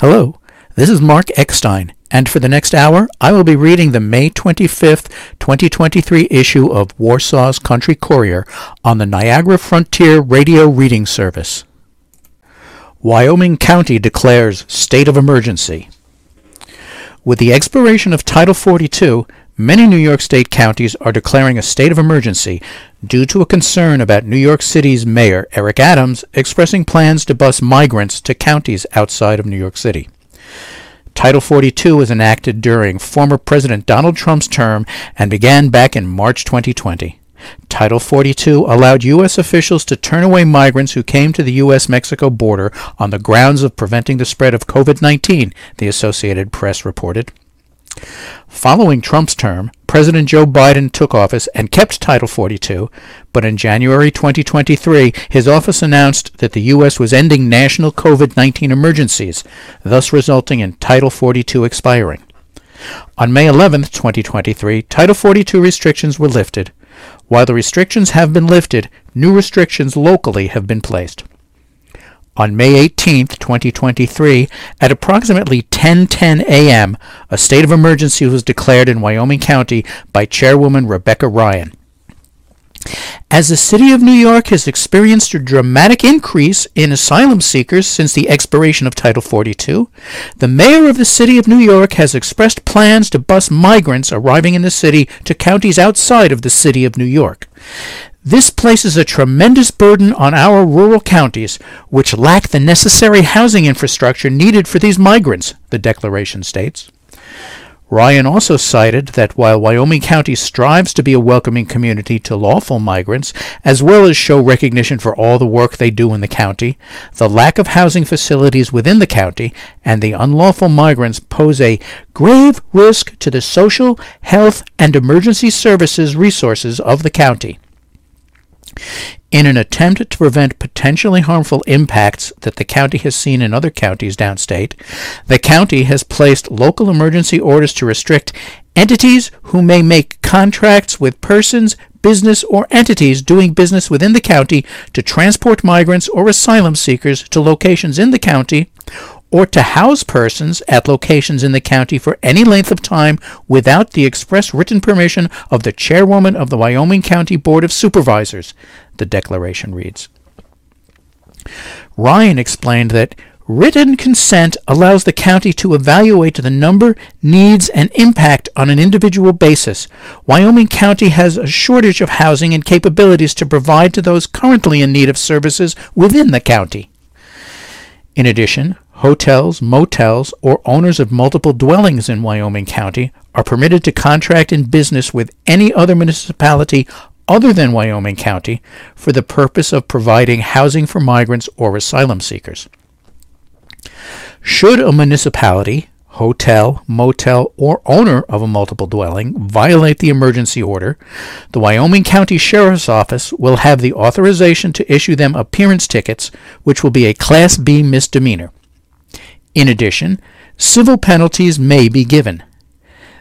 Hello, this is Mark Eckstein, and for the next hour, I will be reading the May 25th, 2023 issue of Warsaw's Country Courier on the Niagara Frontier Radio Reading Service. Wyoming County declares state of emergency. With the expiration of Title 42, Many New York State counties are declaring a state of emergency due to a concern about New York City's Mayor Eric Adams expressing plans to bus migrants to counties outside of New York City. Title 42 was enacted during former President Donald Trump's term and began back in March 2020. Title 42 allowed U.S. officials to turn away migrants who came to the U.S. Mexico border on the grounds of preventing the spread of COVID 19, the Associated Press reported. Following Trump's term, President Joe Biden took office and kept Title 42, but in January 2023, his office announced that the U.S. was ending national COVID 19 emergencies, thus resulting in Title 42 expiring. On May 11, 2023, Title 42 restrictions were lifted. While the restrictions have been lifted, new restrictions locally have been placed. On May 18, 2023, at approximately 10:10 a.m., a state of emergency was declared in Wyoming County by Chairwoman Rebecca Ryan. As the city of New York has experienced a dramatic increase in asylum seekers since the expiration of Title 42, the mayor of the city of New York has expressed plans to bus migrants arriving in the city to counties outside of the city of New York. This places a tremendous burden on our rural counties, which lack the necessary housing infrastructure needed for these migrants, the declaration states. Ryan also cited that while Wyoming County strives to be a welcoming community to lawful migrants, as well as show recognition for all the work they do in the county, the lack of housing facilities within the county and the unlawful migrants pose a grave risk to the social, health, and emergency services resources of the county. In an attempt to prevent potentially harmful impacts that the county has seen in other counties downstate, the county has placed local emergency orders to restrict entities who may make contracts with persons, business, or entities doing business within the county to transport migrants or asylum seekers to locations in the county or to house persons at locations in the county for any length of time without the express written permission of the chairwoman of the Wyoming County Board of Supervisors, the declaration reads. Ryan explained that written consent allows the county to evaluate the number, needs, and impact on an individual basis. Wyoming County has a shortage of housing and capabilities to provide to those currently in need of services within the county. In addition, hotels, motels, or owners of multiple dwellings in Wyoming County are permitted to contract in business with any other municipality other than Wyoming County for the purpose of providing housing for migrants or asylum seekers. Should a municipality, hotel, motel, or owner of a multiple dwelling violate the emergency order, the Wyoming County Sheriff's Office will have the authorization to issue them appearance tickets, which will be a Class B misdemeanor. In addition, civil penalties may be given.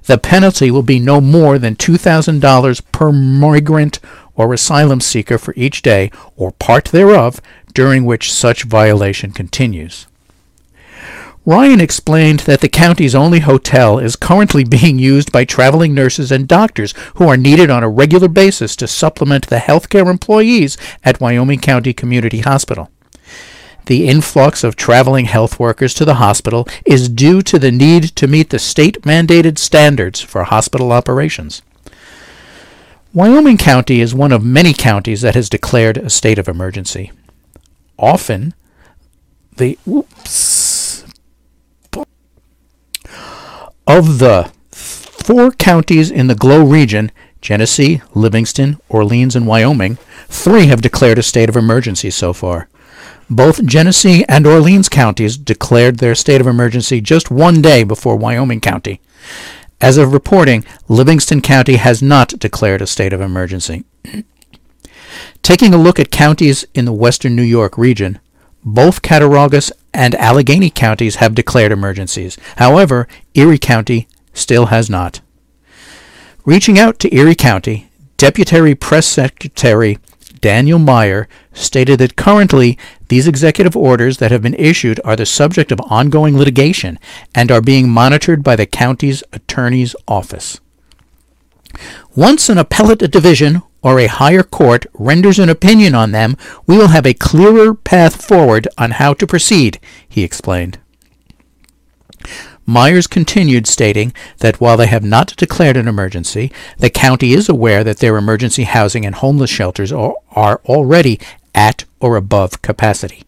The penalty will be no more than $2,000 per migrant or asylum seeker for each day or part thereof during which such violation continues. Ryan explained that the county's only hotel is currently being used by traveling nurses and doctors who are needed on a regular basis to supplement the healthcare employees at Wyoming County Community Hospital. The influx of traveling health workers to the hospital is due to the need to meet the state mandated standards for hospital operations. Wyoming County is one of many counties that has declared a state of emergency. Often, the oops, of the four counties in the Glow region, Genesee, Livingston, Orleans, and Wyoming, three have declared a state of emergency so far. Both Genesee and Orleans counties declared their state of emergency just one day before Wyoming County. As of reporting, Livingston County has not declared a state of emergency. Taking a look at counties in the western New York region, both Cattaraugus and Allegany counties have declared emergencies. However, Erie County still has not. Reaching out to Erie County, Deputy Press Secretary Daniel Meyer, stated that currently these executive orders that have been issued are the subject of ongoing litigation and are being monitored by the county's attorney's office. Once an appellate division or a higher court renders an opinion on them, we will have a clearer path forward on how to proceed, he explained. Myers continued, stating that while they have not declared an emergency, the county is aware that their emergency housing and homeless shelters are, are already at or above capacity.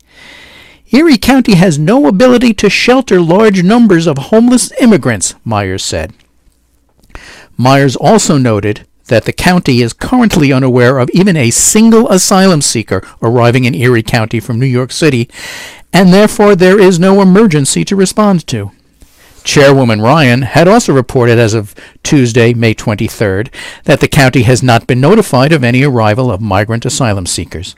Erie County has no ability to shelter large numbers of homeless immigrants, Myers said. Myers also noted that the county is currently unaware of even a single asylum seeker arriving in Erie County from New York City, and therefore there is no emergency to respond to. Chairwoman Ryan had also reported as of Tuesday, May 23rd, that the county has not been notified of any arrival of migrant asylum seekers.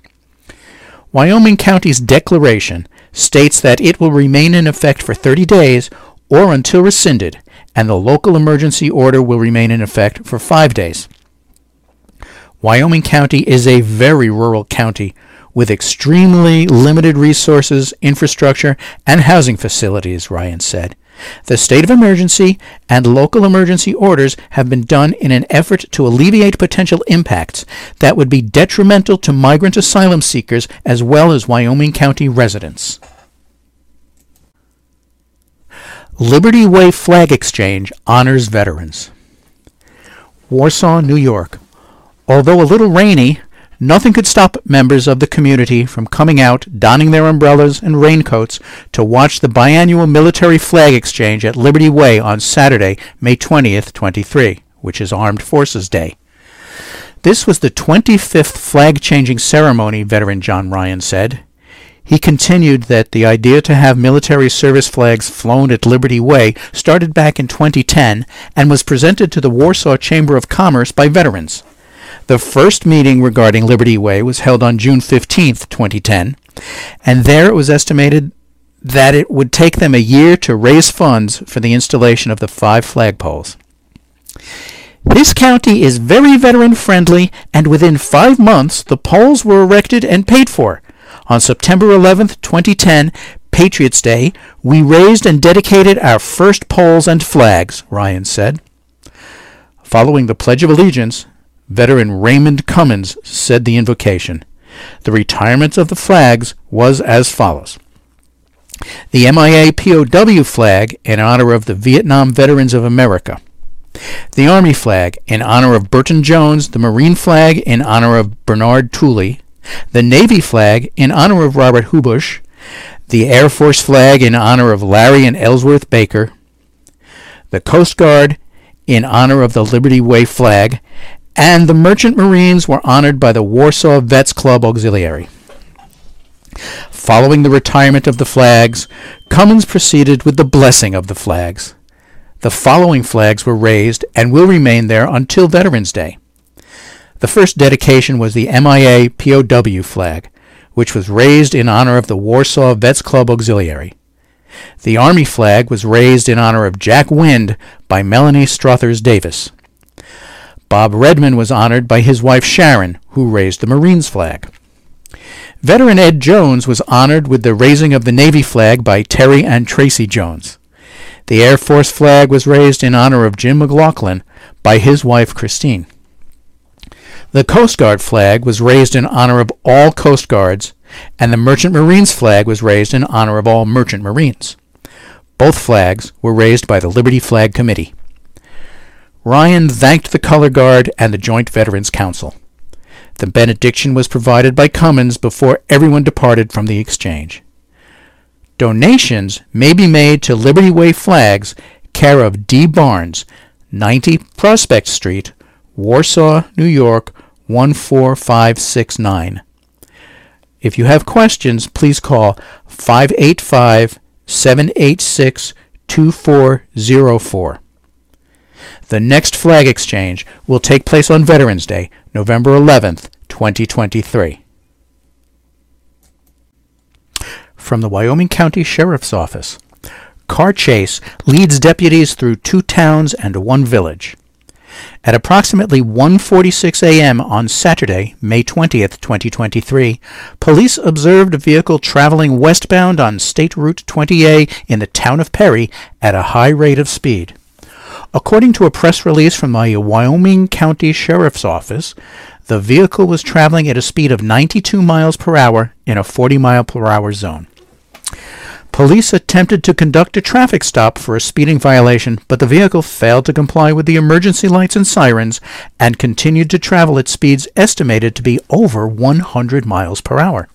Wyoming County's declaration states that it will remain in effect for 30 days or until rescinded, and the local emergency order will remain in effect for five days. Wyoming County is a very rural county with extremely limited resources, infrastructure, and housing facilities, Ryan said. The state of emergency and local emergency orders have been done in an effort to alleviate potential impacts that would be detrimental to migrant asylum seekers as well as Wyoming County residents. Liberty Way Flag Exchange honors veterans. Warsaw, New York. Although a little rainy, Nothing could stop members of the community from coming out, donning their umbrellas and raincoats to watch the biannual military flag exchange at Liberty Way on Saturday, May 20th, 23, which is Armed Forces Day. This was the 25th flag changing ceremony, veteran John Ryan said. He continued that the idea to have military service flags flown at Liberty Way started back in 2010 and was presented to the Warsaw Chamber of Commerce by veterans. The first meeting regarding Liberty Way was held on June 15, 2010, and there it was estimated that it would take them a year to raise funds for the installation of the five flagpoles. This county is very veteran friendly, and within five months the poles were erected and paid for. On September 11, 2010, Patriots Day, we raised and dedicated our first poles and flags, Ryan said. Following the Pledge of Allegiance, veteran Raymond Cummins said the invocation. The retirement of the flags was as follows. The MIA POW flag in honor of the Vietnam Veterans of America. The Army flag in honor of Burton Jones, the Marine flag in honor of Bernard Tooley, the Navy flag in honor of Robert Hubush, the Air Force flag in honor of Larry and Ellsworth Baker, the Coast Guard in honor of the Liberty Way flag, and the Merchant Marines were honored by the Warsaw Vets Club Auxiliary. Following the retirement of the flags, Cummins proceeded with the blessing of the flags. The following flags were raised and will remain there until Veterans Day. The first dedication was the MIA POW flag, which was raised in honor of the Warsaw Vets Club Auxiliary. The Army flag was raised in honor of Jack Wind by Melanie Strothers Davis. Bob Redman was honored by his wife Sharon, who raised the Marines flag. Veteran Ed Jones was honored with the raising of the Navy flag by Terry and Tracy Jones. The Air Force flag was raised in honor of Jim McLaughlin by his wife Christine. The Coast Guard flag was raised in honor of all Coast Guards, and the Merchant Marines flag was raised in honor of all Merchant Marines. Both flags were raised by the Liberty Flag Committee. Ryan thanked the Color Guard and the Joint Veterans Council. The benediction was provided by Cummins before everyone departed from the exchange. Donations may be made to Liberty Way Flags, care of D. Barnes, 90 Prospect Street, Warsaw, New York 14569. If you have questions, please call 585 786 2404. The next flag exchange will take place on Veterans Day, November 11th, 2023. From the Wyoming County Sheriff's Office. Car chase leads deputies through two towns and one village. At approximately 1:46 a.m. on Saturday, May 20th, 2023, police observed a vehicle traveling westbound on State Route 20A in the town of Perry at a high rate of speed. According to a press release from the Wyoming County Sheriff's Office, the vehicle was traveling at a speed of 92 miles per hour in a 40 mile per hour zone. Police attempted to conduct a traffic stop for a speeding violation, but the vehicle failed to comply with the emergency lights and sirens and continued to travel at speeds estimated to be over 100 miles per hour.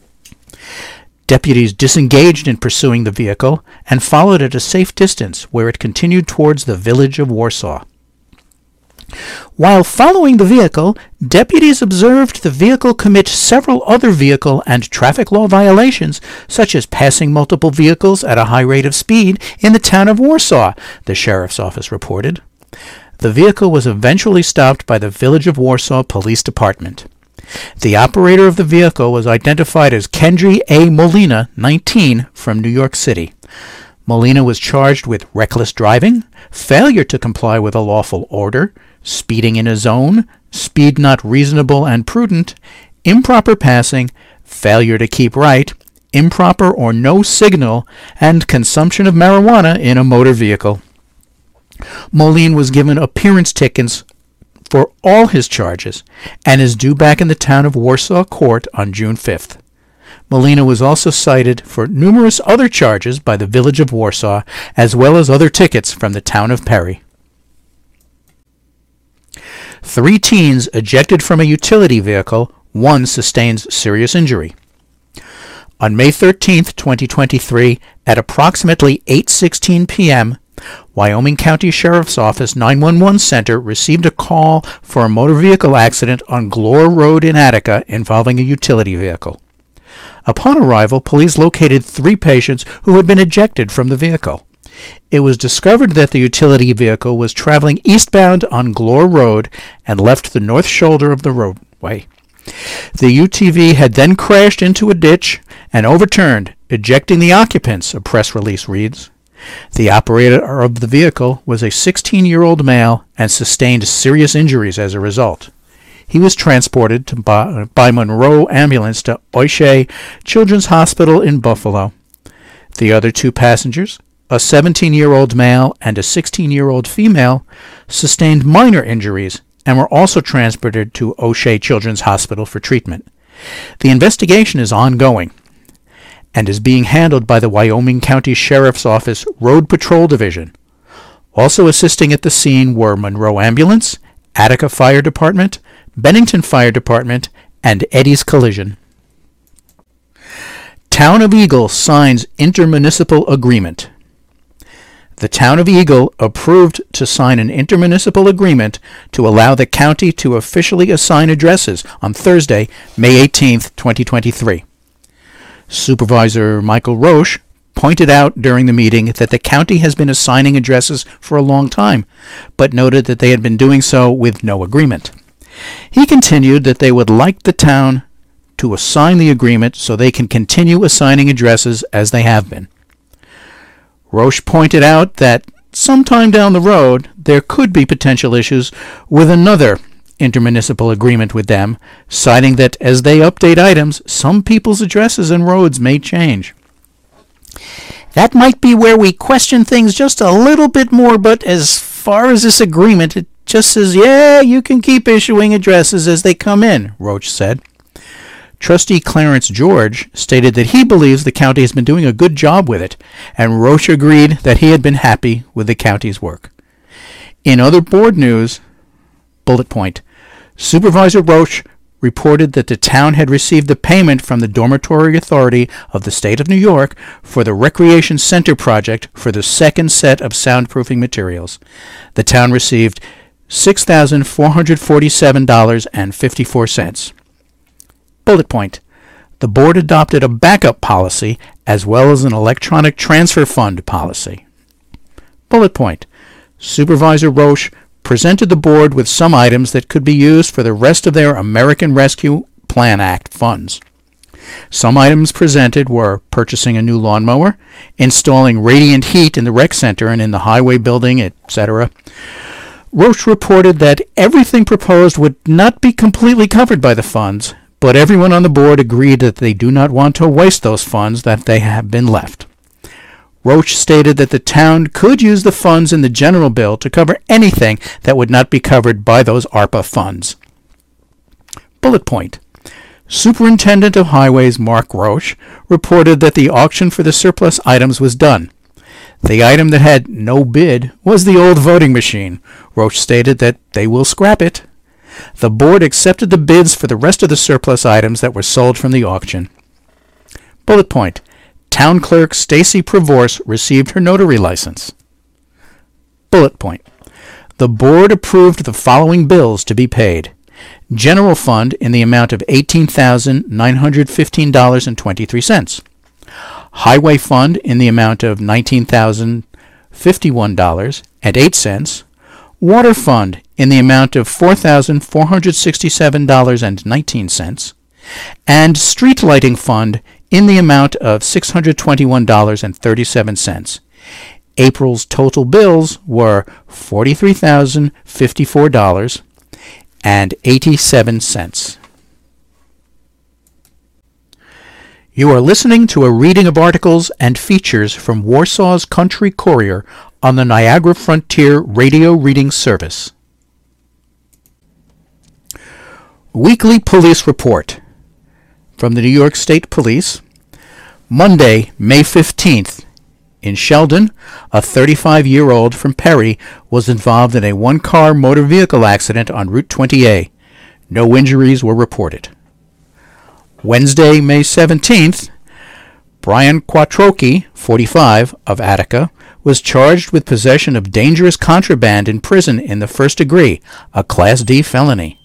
Deputies disengaged in pursuing the vehicle and followed at a safe distance where it continued towards the village of Warsaw. While following the vehicle, deputies observed the vehicle commit several other vehicle and traffic law violations, such as passing multiple vehicles at a high rate of speed in the town of Warsaw, the sheriff's office reported. The vehicle was eventually stopped by the Village of Warsaw Police Department. The operator of the vehicle was identified as Kendry A. Molina, 19, from New York City. Molina was charged with reckless driving, failure to comply with a lawful order, speeding in a zone, speed not reasonable and prudent, improper passing, failure to keep right, improper or no signal, and consumption of marijuana in a motor vehicle. Moline was given appearance tickets for all his charges and is due back in the town of Warsaw Court on June 5th. Molina was also cited for numerous other charges by the village of Warsaw, as well as other tickets from the town of Perry. Three teens ejected from a utility vehicle, one sustains serious injury. On May 13, 2023, at approximately 8:16 p.m., Wyoming County Sheriff's Office 911 Center received a call for a motor vehicle accident on Glore Road in Attica involving a utility vehicle. Upon arrival, police located three patients who had been ejected from the vehicle. It was discovered that the utility vehicle was traveling eastbound on Glore Road and left the north shoulder of the roadway. The UTV had then crashed into a ditch and overturned, ejecting the occupants, a press release reads. The operator of the vehicle was a 16 year old male and sustained serious injuries as a result. He was transported by, by Monroe Ambulance to Oishei Children's Hospital in Buffalo. The other two passengers, a 17 year old male and a 16 year old female, sustained minor injuries and were also transported to Oishei Children's Hospital for treatment. The investigation is ongoing and is being handled by the Wyoming County Sheriff's Office Road Patrol Division. Also assisting at the scene were Monroe Ambulance, Attica Fire Department, Bennington Fire Department, and Eddie's Collision. Town of Eagle signs intermunicipal agreement. The Town of Eagle approved to sign an intermunicipal agreement to allow the county to officially assign addresses on Thursday, May 18, 2023. Supervisor Michael Roche pointed out during the meeting that the county has been assigning addresses for a long time, but noted that they had been doing so with no agreement. He continued that they would like the town to assign the agreement so they can continue assigning addresses as they have been. Roche pointed out that sometime down the road there could be potential issues with another intermunicipal agreement with them, citing that as they update items, some people's addresses and roads may change. That might be where we question things just a little bit more, but as far as this agreement, it just says, yeah, you can keep issuing addresses as they come in, Roche said. Trustee Clarence George stated that he believes the county has been doing a good job with it, and Roche agreed that he had been happy with the county's work. In other board news, bullet point, Supervisor Roche reported that the town had received the payment from the Dormitory Authority of the State of New York for the Recreation Center project for the second set of soundproofing materials. The town received $6,447.54. Bullet point. The board adopted a backup policy as well as an electronic transfer fund policy. Bullet point. Supervisor Roche presented the board with some items that could be used for the rest of their American Rescue Plan Act funds. Some items presented were purchasing a new lawnmower, installing radiant heat in the rec center and in the highway building, etc., Roche reported that everything proposed would not be completely covered by the funds, but everyone on the board agreed that they do not want to waste those funds that they have been left. Roche stated that the town could use the funds in the general bill to cover anything that would not be covered by those ARPA funds. Bullet point. Superintendent of Highways Mark Roche reported that the auction for the surplus items was done. The item that had no bid was the old voting machine. Roche stated that they will scrap it. The board accepted the bids for the rest of the surplus items that were sold from the auction. Bullet point. Town Clerk Stacy Prevorse received her notary license. Bullet point. The board approved the following bills to be paid. General Fund in the amount of $18,915.23. Highway Fund in the amount of $19,051.08. Water Fund in the amount of $4,467.19. And Street Lighting Fund in the amount of $621.37. April's total bills were $43,054 and 87 cents. You are listening to a reading of articles and features from Warsaw's Country Courier on the Niagara Frontier Radio Reading Service. Weekly Police Report from the New York State Police. Monday, May 15th, in Sheldon, a 35-year-old from Perry was involved in a one-car motor vehicle accident on Route 20A. No injuries were reported. Wednesday, May 17th, Brian Quattrochi, 45, of Attica, was charged with possession of dangerous contraband in prison in the first degree, a Class D felony.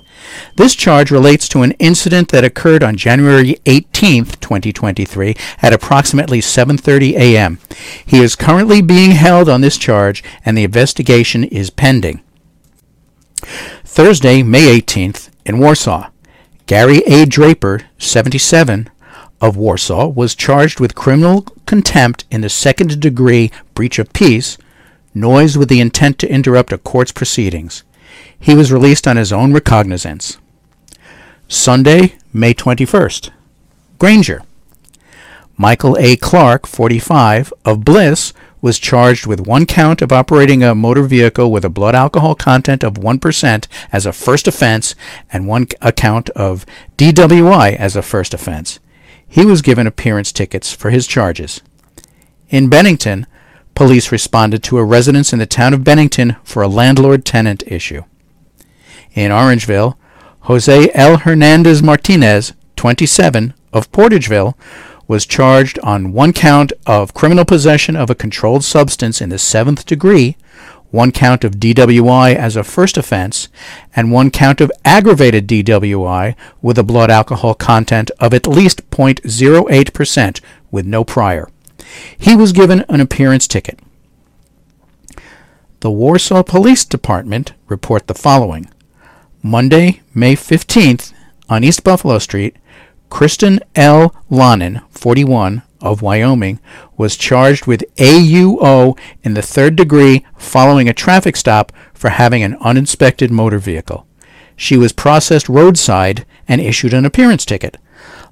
This charge relates to an incident that occurred on January 18, 2023 at approximately 7:30 a.m. He is currently being held on this charge and the investigation is pending. Thursday, May 18th, in Warsaw, Gary A. Draper, 77, of Warsaw, was charged with criminal contempt in the second degree breach of peace, noise with the intent to interrupt a court's proceedings. He was released on his own recognizance. Sunday, May 21st. Granger. Michael A. Clark, 45, of Bliss, was charged with one count of operating a motor vehicle with a blood alcohol content of 1% as a first offense and one account of DWI as a first offense. He was given appearance tickets for his charges. In Bennington, police responded to a residence in the town of Bennington for a landlord tenant issue. In Orangeville, Jose L. Hernandez Martinez, 27, of Portageville, was charged on one count of criminal possession of a controlled substance in the seventh degree, one count of DWI as a first offense, and one count of aggravated DWI with a blood alcohol content of at least 0.08% with no prior. He was given an appearance ticket. The Warsaw Police Department report the following. Monday, May 15th, on East Buffalo Street, Kristen L. Lonin, 41, of Wyoming, was charged with AUO in the third degree following a traffic stop for having an uninspected motor vehicle. She was processed roadside and issued an appearance ticket.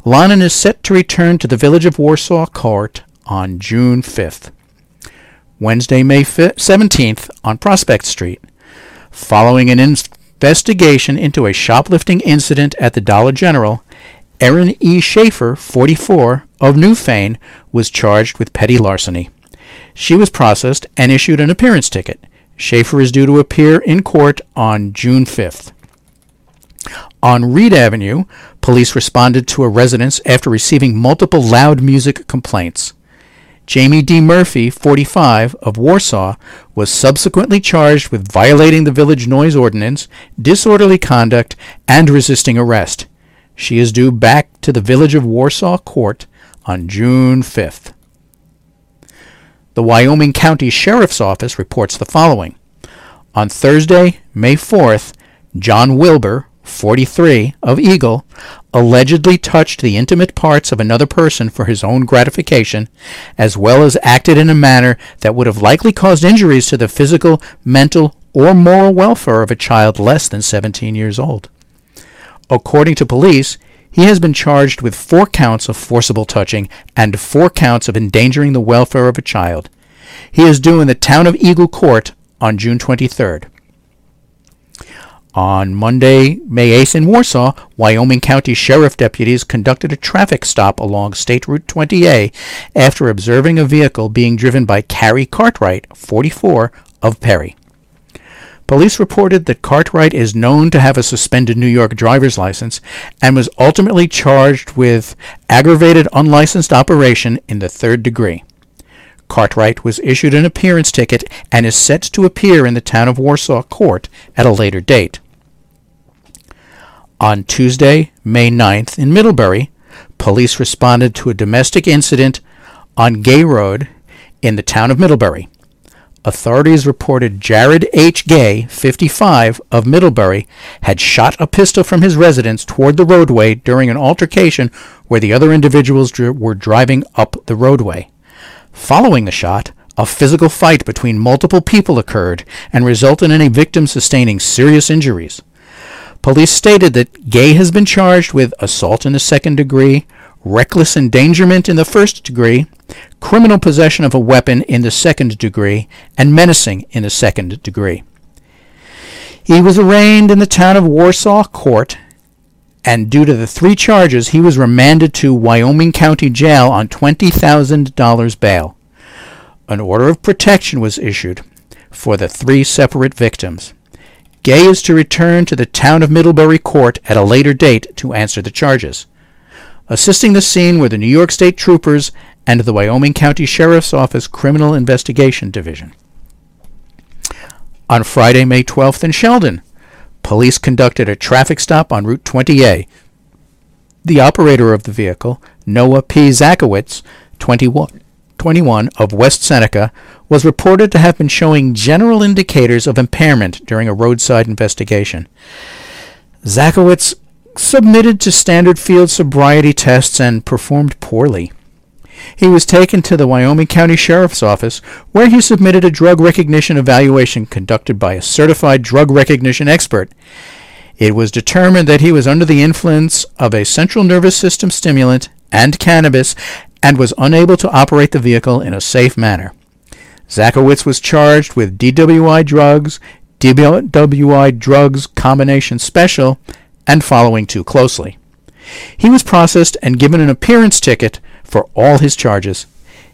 Lonin is set to return to the Village of Warsaw court on June 5th. Wednesday, May 17th, on Prospect Street. Following an investigation into a shoplifting incident at the Dollar General, Erin E. Schaefer, 44, of Newfane, was charged with petty larceny. She was processed and issued an appearance ticket. Schaefer is due to appear in court on June 5th. On Reed Avenue, police responded to a residence after receiving multiple loud music complaints. Jamie D. Murphy, 45, of Warsaw, was subsequently charged with violating the village noise ordinance, disorderly conduct, and resisting arrest. She is due back to the Village of Warsaw Court on June 5th. The Wyoming County Sheriff's Office reports the following. On Thursday, May 4th, John Wilbur, 43, of Eagle, allegedly touched the intimate parts of another person for his own gratification, as well as acted in a manner that would have likely caused injuries to the physical, mental, or moral welfare of a child less than 17 years old. According to police, he has been charged with four counts of forcible touching and four counts of endangering the welfare of a child. He is due in the town of Eagle Court on June 23rd. On Monday, May 8th in Warsaw, Wyoming County Sheriff deputies conducted a traffic stop along State Route 20A after observing a vehicle being driven by Carrie Cartwright, 44, of Perry. Police reported that Cartwright is known to have a suspended New York driver's license and was ultimately charged with aggravated unlicensed operation in the third degree. Cartwright was issued an appearance ticket and is set to appear in the town of Warsaw court at a later date. On Tuesday, May 9th, in Middlebury, police responded to a domestic incident on Gay Road in the town of Middlebury. Authorities reported Jared H. Gay, 55, of Middlebury, had shot a pistol from his residence toward the roadway during an altercation where the other individuals dr- were driving up the roadway. Following the shot, a physical fight between multiple people occurred and resulted in a victim sustaining serious injuries. Police stated that Gay has been charged with assault in the second degree, reckless endangerment in the first degree, criminal possession of a weapon in the second degree, and menacing in the second degree. He was arraigned in the town of Warsaw court, and due to the three charges, he was remanded to Wyoming County Jail on $20,000 bail. An order of protection was issued for the three separate victims. Gay is to return to the town of Middlebury court at a later date to answer the charges. Assisting the scene were the New York State Troopers and the Wyoming County Sheriff's Office Criminal Investigation Division. On Friday, May 12th in Sheldon, police conducted a traffic stop on Route 20A. The operator of the vehicle, Noah P. Zakowitz, 21, 21 of West Seneca, was reported to have been showing general indicators of impairment during a roadside investigation. Zakowitz submitted to standard field sobriety tests and performed poorly. He was taken to the Wyoming County Sheriff's Office, where he submitted a drug recognition evaluation conducted by a certified drug recognition expert. It was determined that he was under the influence of a central nervous system stimulant and cannabis and was unable to operate the vehicle in a safe manner. Zakowitz was charged with DWI drugs, DWI drugs combination special, and following too closely. He was processed and given an appearance ticket for all his charges.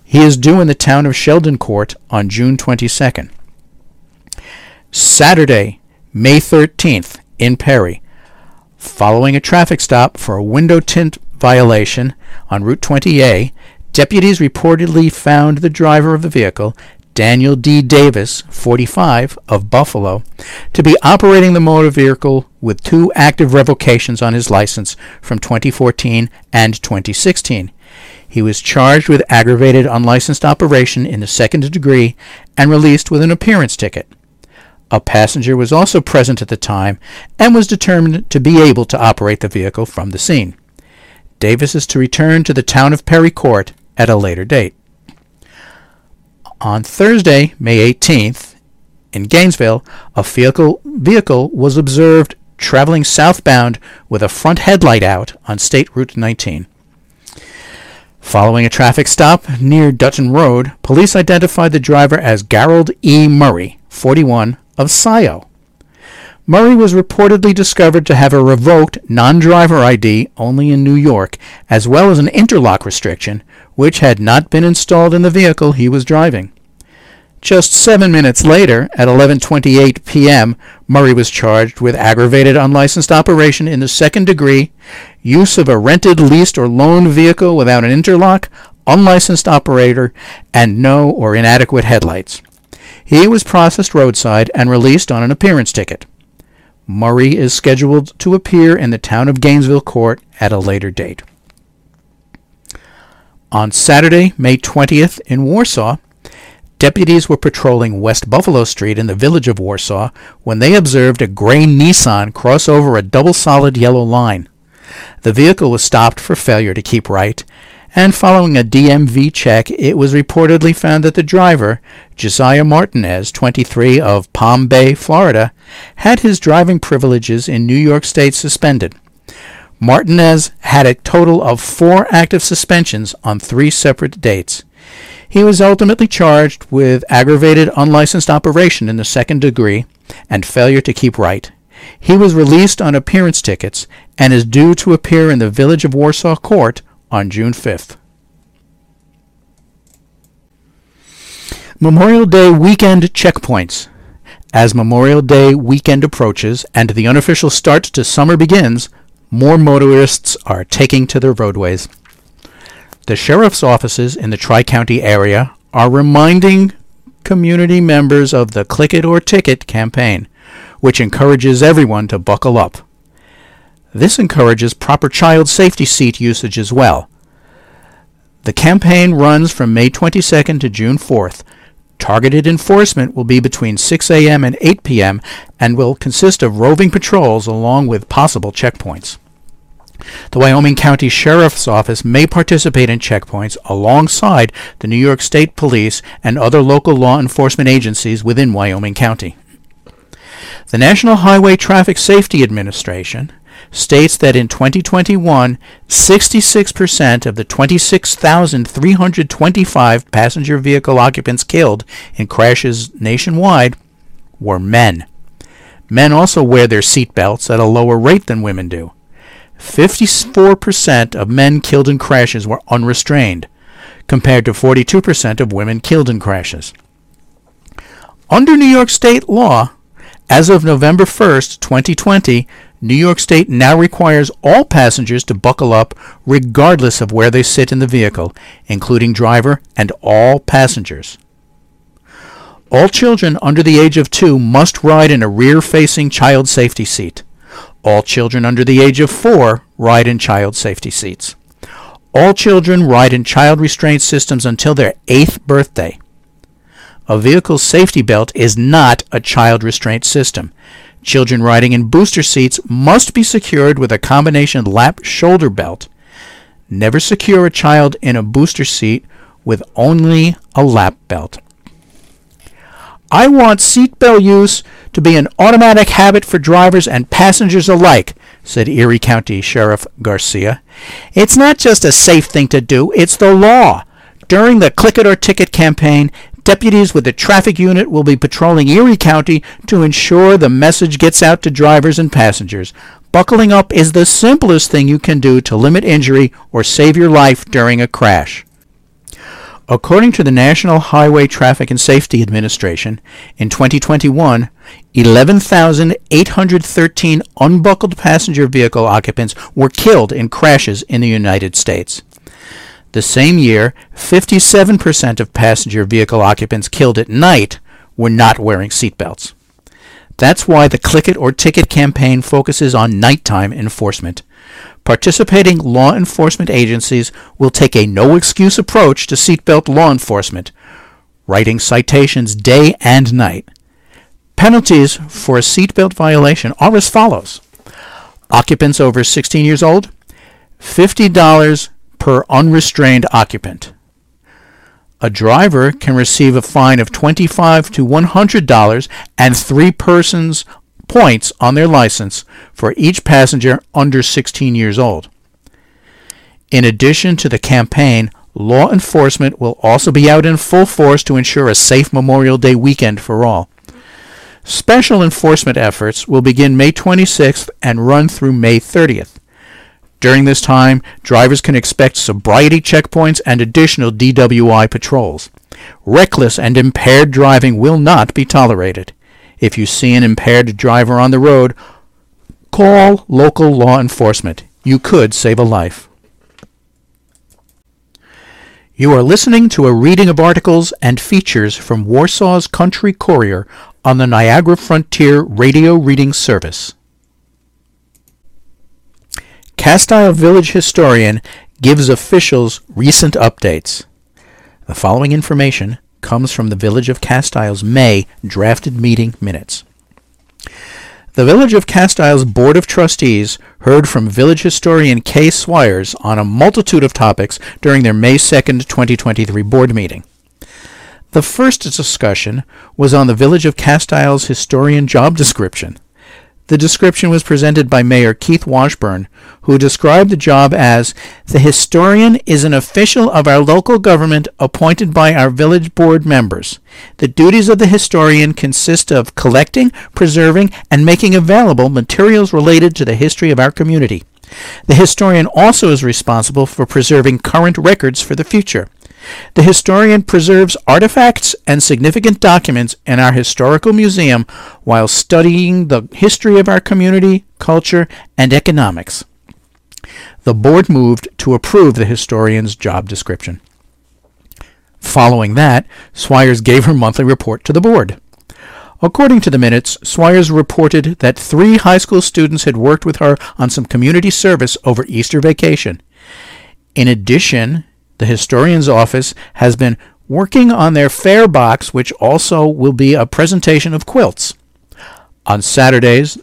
He is due in the town of Sheldon Court on June 22nd. Saturday, May 13th, in Perry, following a traffic stop for a window tint violation on Route 20A, deputies reportedly found the driver of the vehicle Daniel D. Davis, 45, of Buffalo, to be operating the motor vehicle with two active revocations on his license from 2014 and 2016. He was charged with aggravated unlicensed operation in the second degree and released with an appearance ticket. A passenger was also present at the time and was determined to be able to operate the vehicle from the scene. Davis is to return to the town of Perry Court at a later date. On Thursday, May 18th, in Gainesville, a vehicle, vehicle was observed traveling southbound with a front headlight out on State Route 19. Following a traffic stop near Dutton Road, police identified the driver as Gerald E. Murray, 41, of Scio. Murray was reportedly discovered to have a revoked non-driver ID only in New York, as well as an interlock restriction, which had not been installed in the vehicle he was driving. Just seven minutes later, at 11:28 p.m., Murray was charged with aggravated unlicensed operation in the second degree, use of a rented, leased, or loaned vehicle without an interlock, unlicensed operator, and no or inadequate headlights. He was processed roadside and released on an appearance ticket. Murray is scheduled to appear in the town of Gainesville court at a later date. On Saturday, May 20th, in Warsaw, deputies were patrolling West Buffalo Street in the village of Warsaw when they observed a gray Nissan cross over a double solid yellow line. The vehicle was stopped for failure to keep right, and following a DMV check, it was reportedly found that the driver, Josiah Martinez, 23, of Palm Bay, Florida, had his driving privileges in New York State suspended. Martinez had a total of four active suspensions on three separate dates. He was ultimately charged with aggravated unlicensed operation in the second degree and failure to keep right. He was released on appearance tickets and is due to appear in the Village of Warsaw court on June 5th. Memorial Day weekend checkpoints. As Memorial Day weekend approaches and the unofficial start to summer begins, more motorists are taking to their roadways. The sheriff's offices in the Tri County area are reminding community members of the Click It or Ticket campaign, which encourages everyone to buckle up. This encourages proper child safety seat usage as well. The campaign runs from May 22nd to June 4th. Targeted enforcement will be between 6 a.m. and 8 p.m. and will consist of roving patrols along with possible checkpoints. The Wyoming County Sheriff's Office may participate in checkpoints alongside the New York State Police and other local law enforcement agencies within Wyoming County. The National Highway Traffic Safety Administration states that in 2021, 66% of the 26,325 passenger vehicle occupants killed in crashes nationwide were men. Men also wear their seat belts at a lower rate than women do. 54% of men killed in crashes were unrestrained, compared to 42% of women killed in crashes. Under New York state law, as of November 1st, 2020, New York State now requires all passengers to buckle up regardless of where they sit in the vehicle, including driver and all passengers. All children under the age of two must ride in a rear-facing child safety seat. All children under the age of four ride in child safety seats. All children ride in child restraint systems until their eighth birthday. A vehicle's safety belt is not a child restraint system. Children riding in booster seats must be secured with a combination lap shoulder belt. Never secure a child in a booster seat with only a lap belt. I want seatbelt use to be an automatic habit for drivers and passengers alike, said Erie County Sheriff Garcia. It's not just a safe thing to do, it's the law. During the Click It or Ticket campaign, Deputies with the traffic unit will be patrolling Erie County to ensure the message gets out to drivers and passengers. Buckling up is the simplest thing you can do to limit injury or save your life during a crash. According to the National Highway Traffic and Safety Administration, in 2021, 11,813 unbuckled passenger vehicle occupants were killed in crashes in the United States. The same year, 57% of passenger vehicle occupants killed at night were not wearing seatbelts. That's why the Click It or Ticket campaign focuses on nighttime enforcement. Participating law enforcement agencies will take a no excuse approach to seatbelt law enforcement, writing citations day and night. Penalties for a seatbelt violation are as follows. Occupants over 16 years old, $50 per unrestrained occupant. A driver can receive a fine of 25 to $100 and three persons points on their license for each passenger under 16 years old. In addition to the campaign, law enforcement will also be out in full force to ensure a safe Memorial Day weekend for all. Special enforcement efforts will begin May 26th and run through May 30th. During this time, drivers can expect sobriety checkpoints and additional DWI patrols. Reckless and impaired driving will not be tolerated. If you see an impaired driver on the road, call local law enforcement. You could save a life. You are listening to a reading of articles and features from Warsaw's Country Courier on the Niagara Frontier Radio Reading Service. Castile Village historian gives officials recent updates. The following information comes from the Village of Castile's May drafted meeting minutes. The Village of Castile's Board of Trustees heard from village historian Kay Swires on a multitude of topics during their May 2, 2023 board meeting. The first discussion was on the Village of Castile's historian job description. The description was presented by Mayor Keith Washburn, who described the job as the historian is an official of our local government appointed by our village board members. The duties of the historian consist of collecting, preserving, and making available materials related to the history of our community. The historian also is responsible for preserving current records for the future. The historian preserves artifacts and significant documents in our historical museum while studying the history of our community, culture, and economics. The board moved to approve the historian's job description. Following that, Swires gave her monthly report to the board. According to the minutes, Swires reported that three high school students had worked with her on some community service over Easter vacation. In addition, the historian's office has been working on their fair box, which also will be a presentation of quilts. On Saturdays,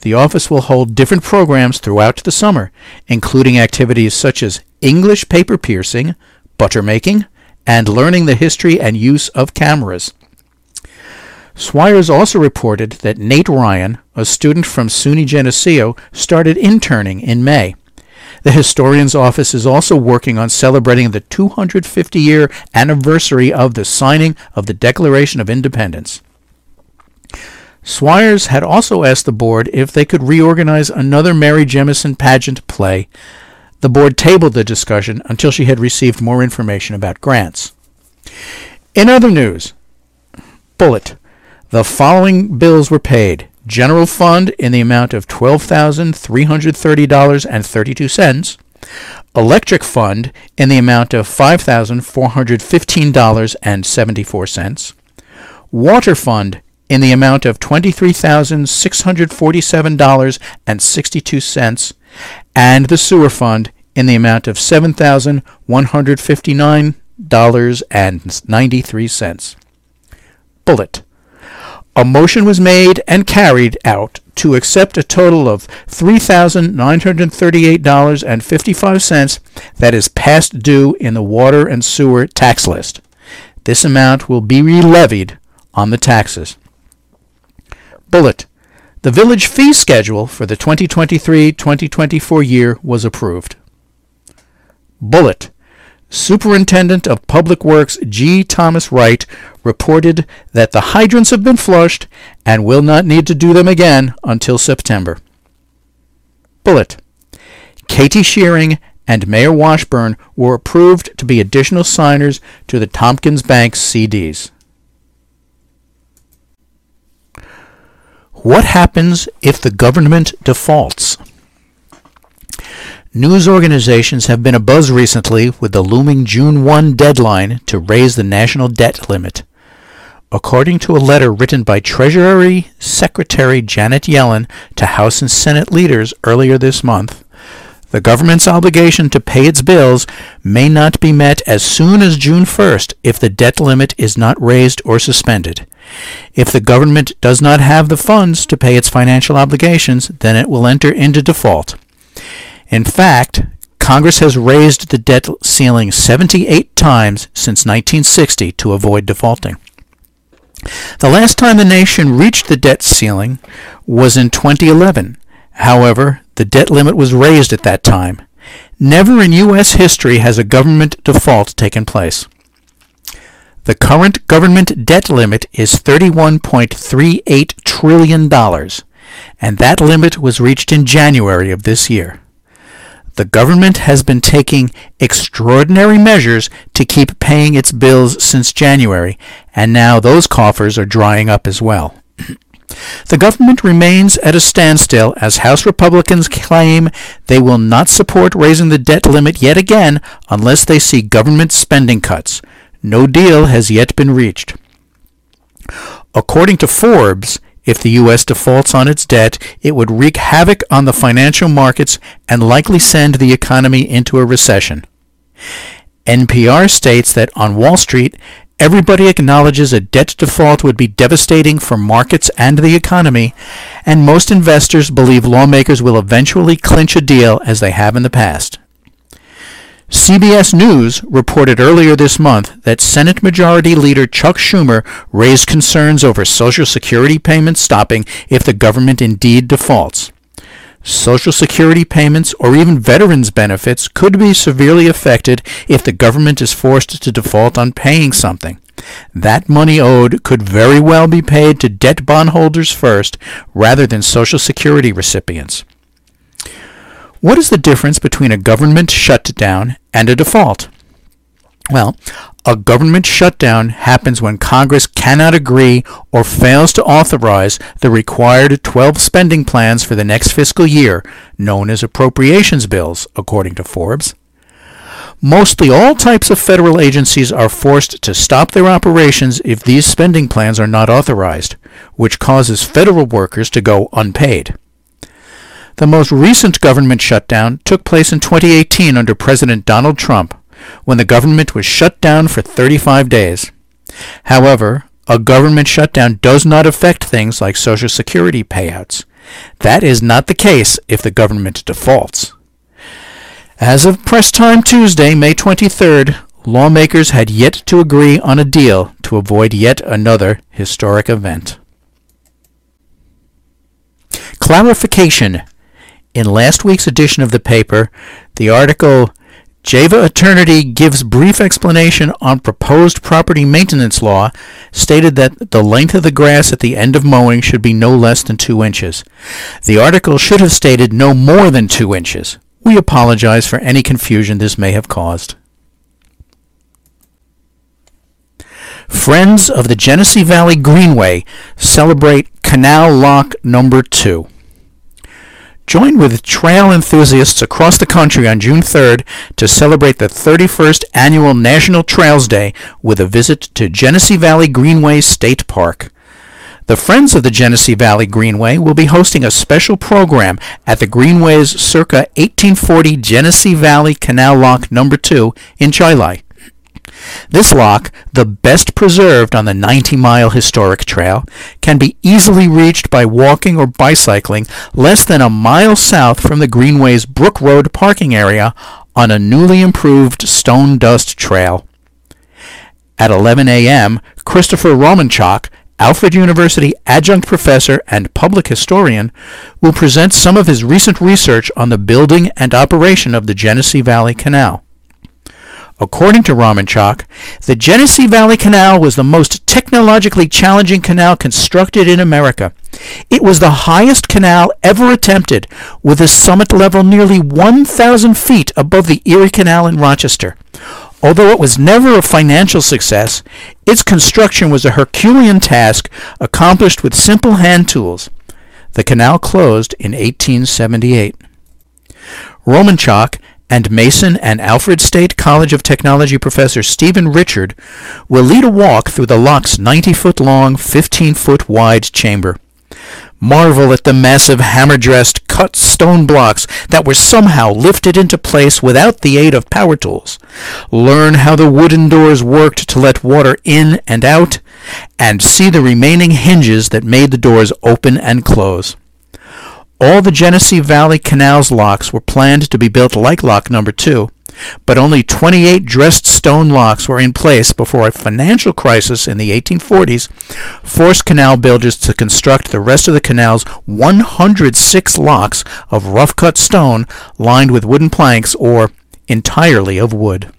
the office will hold different programs throughout the summer, including activities such as English paper piecing, butter making, and learning the history and use of cameras. Swires also reported that Nate Ryan, a student from SUNY Geneseo, started interning in May. The historian's office is also working on celebrating the 250 year anniversary of the signing of the Declaration of Independence. Swires had also asked the board if they could reorganize another Mary Jemison pageant play. The board tabled the discussion until she had received more information about grants. In other news, Bullet. The following bills were paid general fund in the amount of $12,330.32, electric fund in the amount of $5,415.74, water fund in the amount of $23,647.62, and the sewer fund in the amount of $7,159.93. Bullet. A motion was made and carried out to accept a total of $3,938.55 that is past due in the water and sewer tax list. This amount will be re-levied on the taxes. Bullet. The village fee schedule for the 2023-2024 year was approved. Bullet. Superintendent of Public Works G. Thomas Wright reported that the hydrants have been flushed and will not need to do them again until September. Bullet. Katie Shearing and Mayor Washburn were approved to be additional signers to the Tompkins Bank CDs. What happens if the government defaults? News organizations have been abuzz recently with the looming June 1 deadline to raise the national debt limit. According to a letter written by Treasury Secretary Janet Yellen to House and Senate leaders earlier this month, the government's obligation to pay its bills may not be met as soon as June 1st if the debt limit is not raised or suspended. If the government does not have the funds to pay its financial obligations, then it will enter into default. In fact, Congress has raised the debt ceiling 78 times since 1960 to avoid defaulting. The last time the nation reached the debt ceiling was in 2011. However, the debt limit was raised at that time. Never in U.S. history has a government default taken place. The current government debt limit is $31.38 trillion, and that limit was reached in January of this year. The government has been taking extraordinary measures to keep paying its bills since January, and now those coffers are drying up as well. The government remains at a standstill as House Republicans claim they will not support raising the debt limit yet again unless they see government spending cuts. No deal has yet been reached. According to Forbes, if the U.S. defaults on its debt, it would wreak havoc on the financial markets and likely send the economy into a recession. NPR states that on Wall Street, Everybody acknowledges a debt default would be devastating for markets and the economy, and most investors believe lawmakers will eventually clinch a deal as they have in the past. CBS News reported earlier this month that Senate Majority Leader Chuck Schumer raised concerns over Social Security payments stopping if the government indeed defaults. Social Security payments or even veterans benefits could be severely affected if the government is forced to default on paying something. That money owed could very well be paid to debt bondholders first rather than Social Security recipients. What is the difference between a government shutdown and a default? Well, a government shutdown happens when Congress cannot agree or fails to authorize the required 12 spending plans for the next fiscal year, known as appropriations bills, according to Forbes. Mostly all types of federal agencies are forced to stop their operations if these spending plans are not authorized, which causes federal workers to go unpaid. The most recent government shutdown took place in 2018 under President Donald Trump when the government was shut down for 35 days. However, a government shutdown does not affect things like Social Security payouts. That is not the case if the government defaults. As of press time Tuesday, May 23rd, lawmakers had yet to agree on a deal to avoid yet another historic event. Clarification. In last week's edition of the paper, the article Java Eternity gives brief explanation on proposed property maintenance law, stated that the length of the grass at the end of mowing should be no less than two inches. The article should have stated no more than two inches. We apologize for any confusion this may have caused. Friends of the Genesee Valley Greenway celebrate Canal Lock Number 2. Join with trail enthusiasts across the country on June 3rd to celebrate the 31st annual National Trails Day with a visit to Genesee Valley Greenway State Park. The Friends of the Genesee Valley Greenway will be hosting a special program at the Greenway's circa 1840 Genesee Valley Canal Lock Number 2 in Chili. This lock, the best preserved on the 90-mile historic trail, can be easily reached by walking or bicycling less than a mile south from the Greenway's Brook Road parking area on a newly improved stone dust trail. At 11 a.m., Christopher Romanchuk, Alfred University adjunct professor and public historian, will present some of his recent research on the building and operation of the Genesee Valley Canal. According to Romanchuk, the Genesee Valley Canal was the most technologically challenging canal constructed in America. It was the highest canal ever attempted, with a summit level nearly 1,000 feet above the Erie Canal in Rochester. Although it was never a financial success, its construction was a Herculean task accomplished with simple hand tools. The canal closed in 1878. Romanchuk and Mason and Alfred State College of Technology professor Stephen Richard will lead a walk through the lock's 90-foot long, 15-foot wide chamber. Marvel at the massive hammer-dressed cut stone blocks that were somehow lifted into place without the aid of power tools. Learn how the wooden doors worked to let water in and out, and see the remaining hinges that made the doors open and close. All the Genesee Valley Canal's locks were planned to be built like lock number 2, but only 28 dressed stone locks were in place before a financial crisis in the 1840s forced canal builders to construct the rest of the canal's 106 locks of rough-cut stone lined with wooden planks or entirely of wood.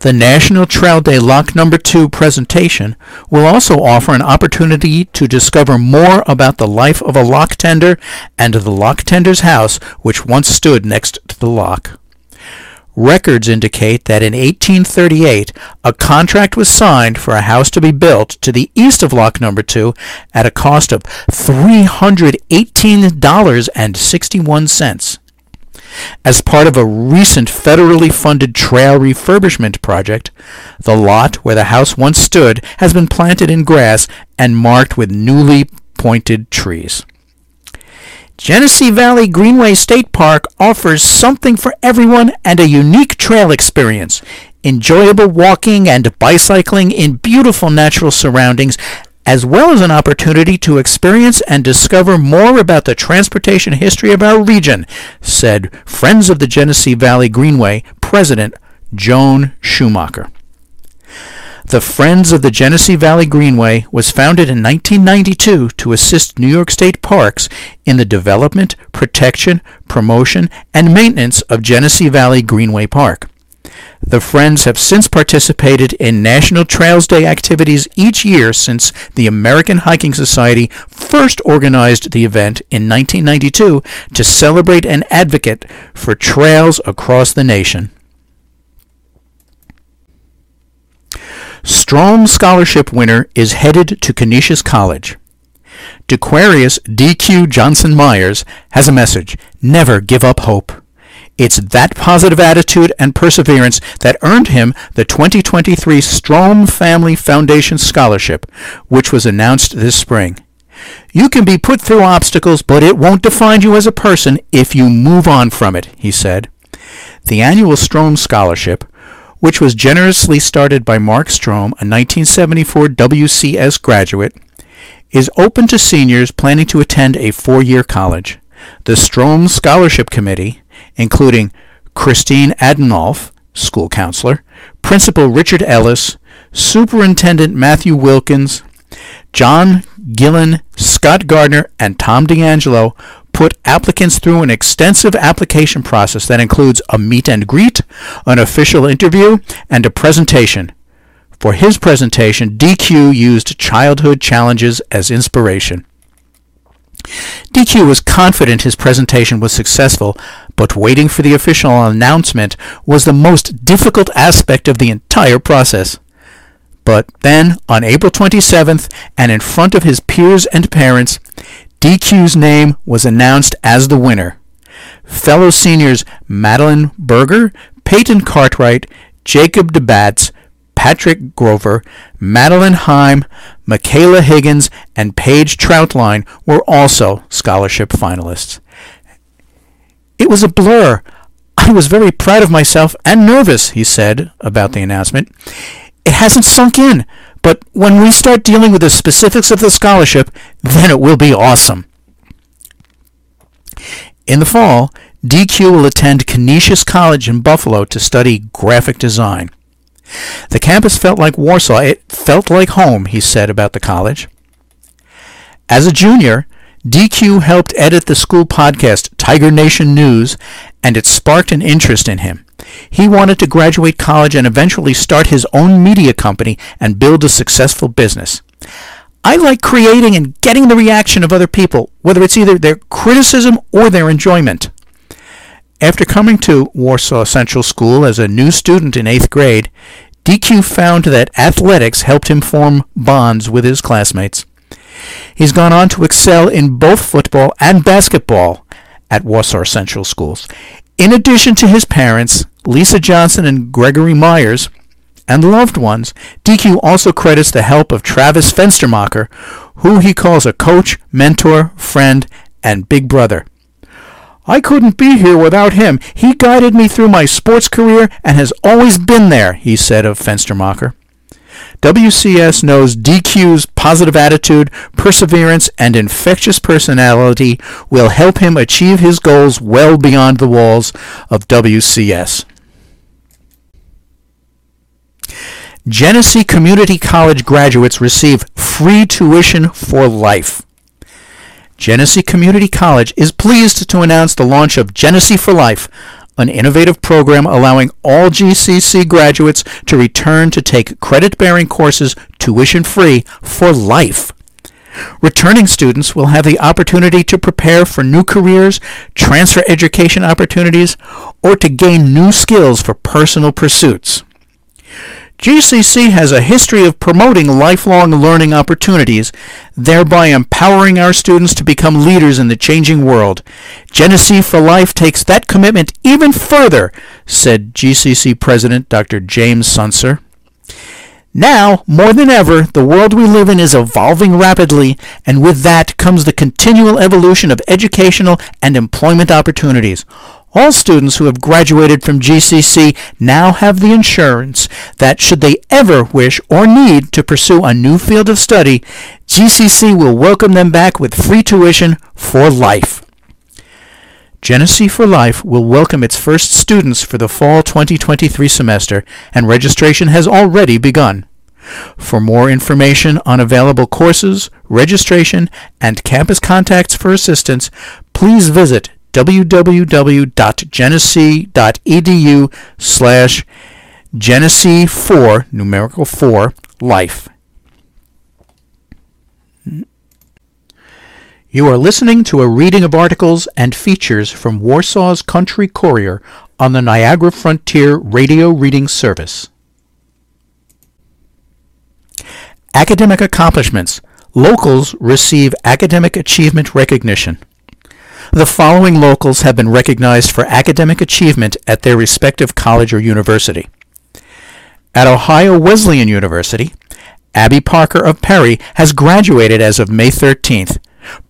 The National Trail Day Lock Number 2 presentation will also offer an opportunity to discover more about the life of a lock tender and the lock tender's house which once stood next to the lock. Records indicate that in 1838 a contract was signed for a house to be built to the east of Lock Number 2 at a cost of $318.61. As part of a recent federally funded trail refurbishment project, the lot where the house once stood has been planted in grass and marked with newly pointed trees. Genesee Valley Greenway State Park offers something for everyone and a unique trail experience. enjoyable walking and bicycling in beautiful natural surroundings, as well as an opportunity to experience and discover more about the transportation history of our region, said Friends of the Genesee Valley Greenway President Joan Schumacher. The Friends of the Genesee Valley Greenway was founded in 1992 to assist New York State parks in the development, protection, promotion, and maintenance of Genesee Valley Greenway Park. The Friends have since participated in National Trails Day activities each year since the American Hiking Society first organized the event in 1992 to celebrate and advocate for trails across the nation. Strom Scholarship winner is headed to Canisius College. Dequarius D.Q. Johnson Myers has a message. Never give up hope. It's that positive attitude and perseverance that earned him the 2023 Strom Family Foundation Scholarship, which was announced this spring. You can be put through obstacles, but it won't define you as a person if you move on from it, he said. The annual Strom Scholarship, which was generously started by Mark Strom, a 1974 WCS graduate, is open to seniors planning to attend a four-year college. The Strom Scholarship Committee, including Christine Adinolf, school counselor, Principal Richard Ellis, Superintendent Matthew Wilkins, John Gillen, Scott Gardner, and Tom D'Angelo put applicants through an extensive application process that includes a meet and greet, an official interview, and a presentation. For his presentation, DQ used childhood challenges as inspiration. DQ was confident his presentation was successful, but waiting for the official announcement was the most difficult aspect of the entire process. But then, on April 27th, and in front of his peers and parents, DQ's name was announced as the winner. Fellow seniors Madeline Berger, Peyton Cartwright, Jacob DeBatz, Patrick Grover, Madeline Heim, Michaela Higgins, and Paige Troutline were also scholarship finalists. It was a blur. I was very proud of myself and nervous, he said about the mm-hmm. announcement. It hasn't sunk in. But when we start dealing with the specifics of the scholarship, then it will be awesome. In the fall, DQ will attend Canisius College in Buffalo to study graphic design. The campus felt like Warsaw. It felt like home, he said about the college. As a junior, DQ helped edit the school podcast Tiger Nation News, and it sparked an interest in him. He wanted to graduate college and eventually start his own media company and build a successful business. I like creating and getting the reaction of other people, whether it's either their criticism or their enjoyment. After coming to Warsaw Central School as a new student in eighth grade, DQ found that athletics helped him form bonds with his classmates. He's gone on to excel in both football and basketball at Warsaw Central Schools. In addition to his parents, Lisa Johnson and Gregory Myers, and loved ones, DQ also credits the help of Travis Fenstermacher, who he calls a coach, mentor, friend, and big brother. I couldn't be here without him. He guided me through my sports career and has always been there, he said of Fenstermacher. WCS knows DQ's positive attitude, perseverance, and infectious personality will help him achieve his goals well beyond the walls of WCS. Genesee Community College graduates receive free tuition for life. Genesee Community College is pleased to announce the launch of Genesee for Life, an innovative program allowing all GCC graduates to return to take credit-bearing courses tuition-free for life. Returning students will have the opportunity to prepare for new careers, transfer education opportunities, or to gain new skills for personal pursuits. GCC has a history of promoting lifelong learning opportunities, thereby empowering our students to become leaders in the changing world. Genesee for Life takes that commitment even further, said GCC President Dr. James Sunser. Now, more than ever, the world we live in is evolving rapidly, and with that comes the continual evolution of educational and employment opportunities. All students who have graduated from GCC now have the insurance that should they ever wish or need to pursue a new field of study, GCC will welcome them back with free tuition for life. Genesee for Life will welcome its first students for the fall 2023 semester, and registration has already begun. For more information on available courses, registration, and campus contacts for assistance, please visit www.genesee.edu slash Genesee 4, numerical 4, life. You are listening to a reading of articles and features from Warsaw's Country Courier on the Niagara Frontier Radio Reading Service. Academic accomplishments. Locals receive academic achievement recognition. The following locals have been recognized for academic achievement at their respective college or university. At Ohio Wesleyan University, Abby Parker of Perry has graduated as of May 13th.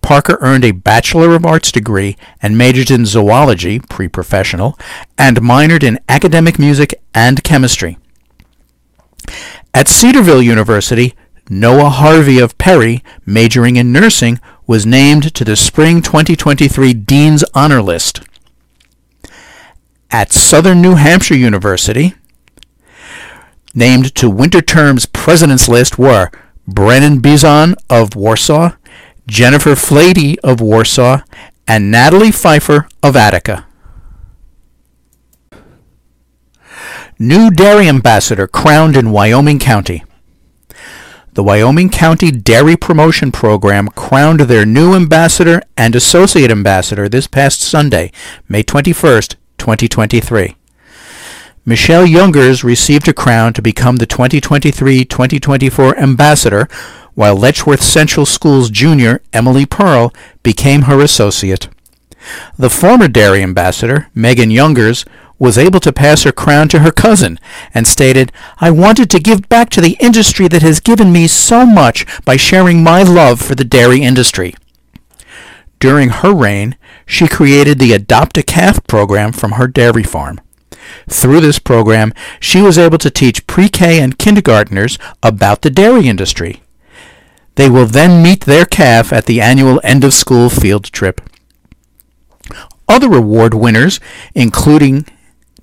Parker earned a Bachelor of Arts degree and majored in zoology, pre-professional, and minored in academic music and chemistry. At Cedarville University, Noah Harvey of Perry, majoring in nursing, was named to the Spring 2023 Dean's Honor List. At Southern New Hampshire University, named to winter term's President's List were Brennan Bizon of Warsaw, Jennifer Flady of Warsaw, and Natalie Pfeiffer of Attica. New Dairy Ambassador crowned in Wyoming County. The Wyoming County Dairy Promotion Program crowned their new ambassador and associate ambassador this past Sunday, May 21st, 2023. Michelle Youngers received a crown to become the 2023-2024 ambassador, while Letchworth Central School's junior, Emily Pearl, became her associate. The former dairy ambassador, Megan Youngers, was able to pass her crown to her cousin and stated, I wanted to give back to the industry that has given me so much by sharing my love for the dairy industry. During her reign, she created the Adopt a Calf program from her dairy farm. Through this program, she was able to teach pre-K and kindergarteners about the dairy industry. They will then meet their calf at the annual end-of-school field trip. Other award winners, including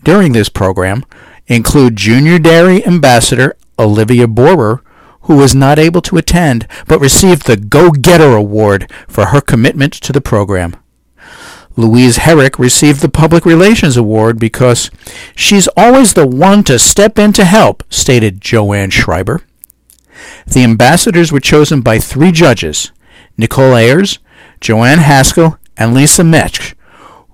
during this program include Junior Dairy Ambassador Olivia Borer, who was not able to attend but received the Go Getter Award for her commitment to the program. Louise Herrick received the Public Relations Award because she's always the one to step in to help, stated Joanne Schreiber. The ambassadors were chosen by three judges, Nicole Ayers, Joanne Haskell, and Lisa Metch,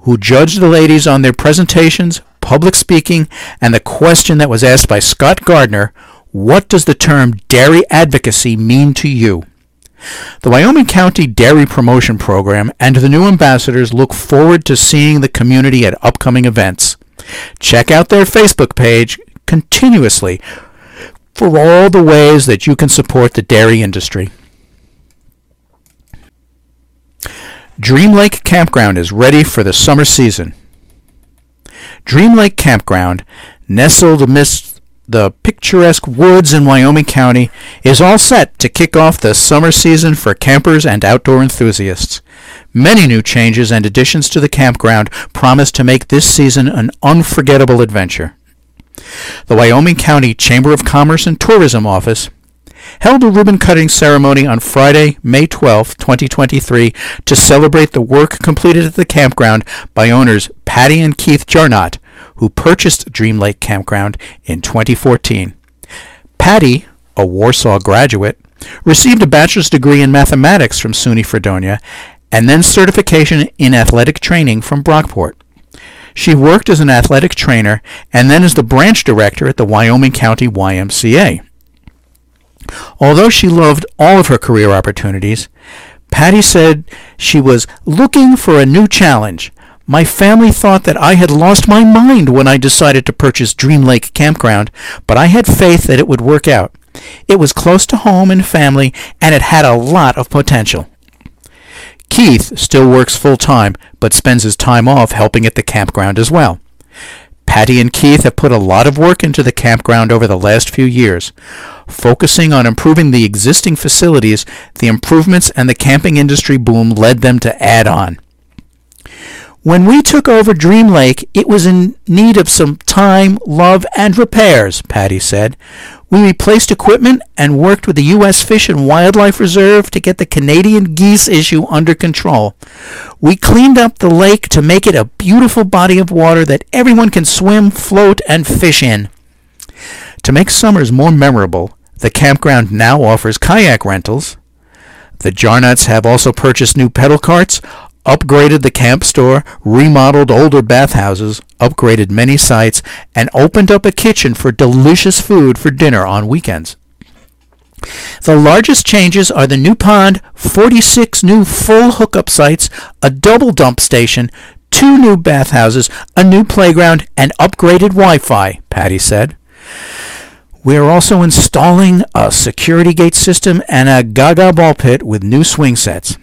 who judged the ladies on their presentations, public speaking, and the question that was asked by Scott Gardner, what does the term dairy advocacy mean to you? The Wyoming County Dairy Promotion Program and the new ambassadors look forward to seeing the community at upcoming events. Check out their Facebook page continuously for all the ways that you can support the dairy industry. Dream Lake Campground is ready for the summer season. Dream Lake Campground, nestled amidst the picturesque woods in Wyoming County, is all set to kick off the summer season for campers and outdoor enthusiasts. Many new changes and additions to the campground promise to make this season an unforgettable adventure. The Wyoming County Chamber of Commerce and Tourism Office held a ribbon cutting ceremony on Friday, May 12, 2023, to celebrate the work completed at the campground by owners Patty and Keith Jarnot, who purchased Dream Lake Campground in 2014. Patty, a Warsaw graduate, received a bachelor's degree in mathematics from SUNY Fredonia and then certification in athletic training from Brockport. She worked as an athletic trainer and then as the branch director at the Wyoming County YMCA. Although she loved all of her career opportunities, Patty said she was looking for a new challenge. My family thought that I had lost my mind when I decided to purchase Dream Lake Campground, but I had faith that it would work out. It was close to home and family, and it had a lot of potential. Keith still works full time, but spends his time off helping at the campground as well. Patty and Keith have put a lot of work into the campground over the last few years. Focusing on improving the existing facilities, the improvements and the camping industry boom led them to add on. When we took over Dream Lake, it was in need of some time, love, and repairs, Patty said. We replaced equipment and worked with the U.S. Fish and Wildlife Reserve to get the Canadian geese issue under control. We cleaned up the lake to make it a beautiful body of water that everyone can swim, float, and fish in. To make summers more memorable, the campground now offers kayak rentals. The Jarnots have also purchased new pedal carts, upgraded the camp store, remodeled older bathhouses, upgraded many sites, and opened up a kitchen for delicious food for dinner on weekends. The largest changes are the new pond, 46 new full hookup sites, a double dump station, two new bathhouses, a new playground, and upgraded Wi-Fi, Patty said. We are also installing a security gate system and a gaga ball pit with new swing sets.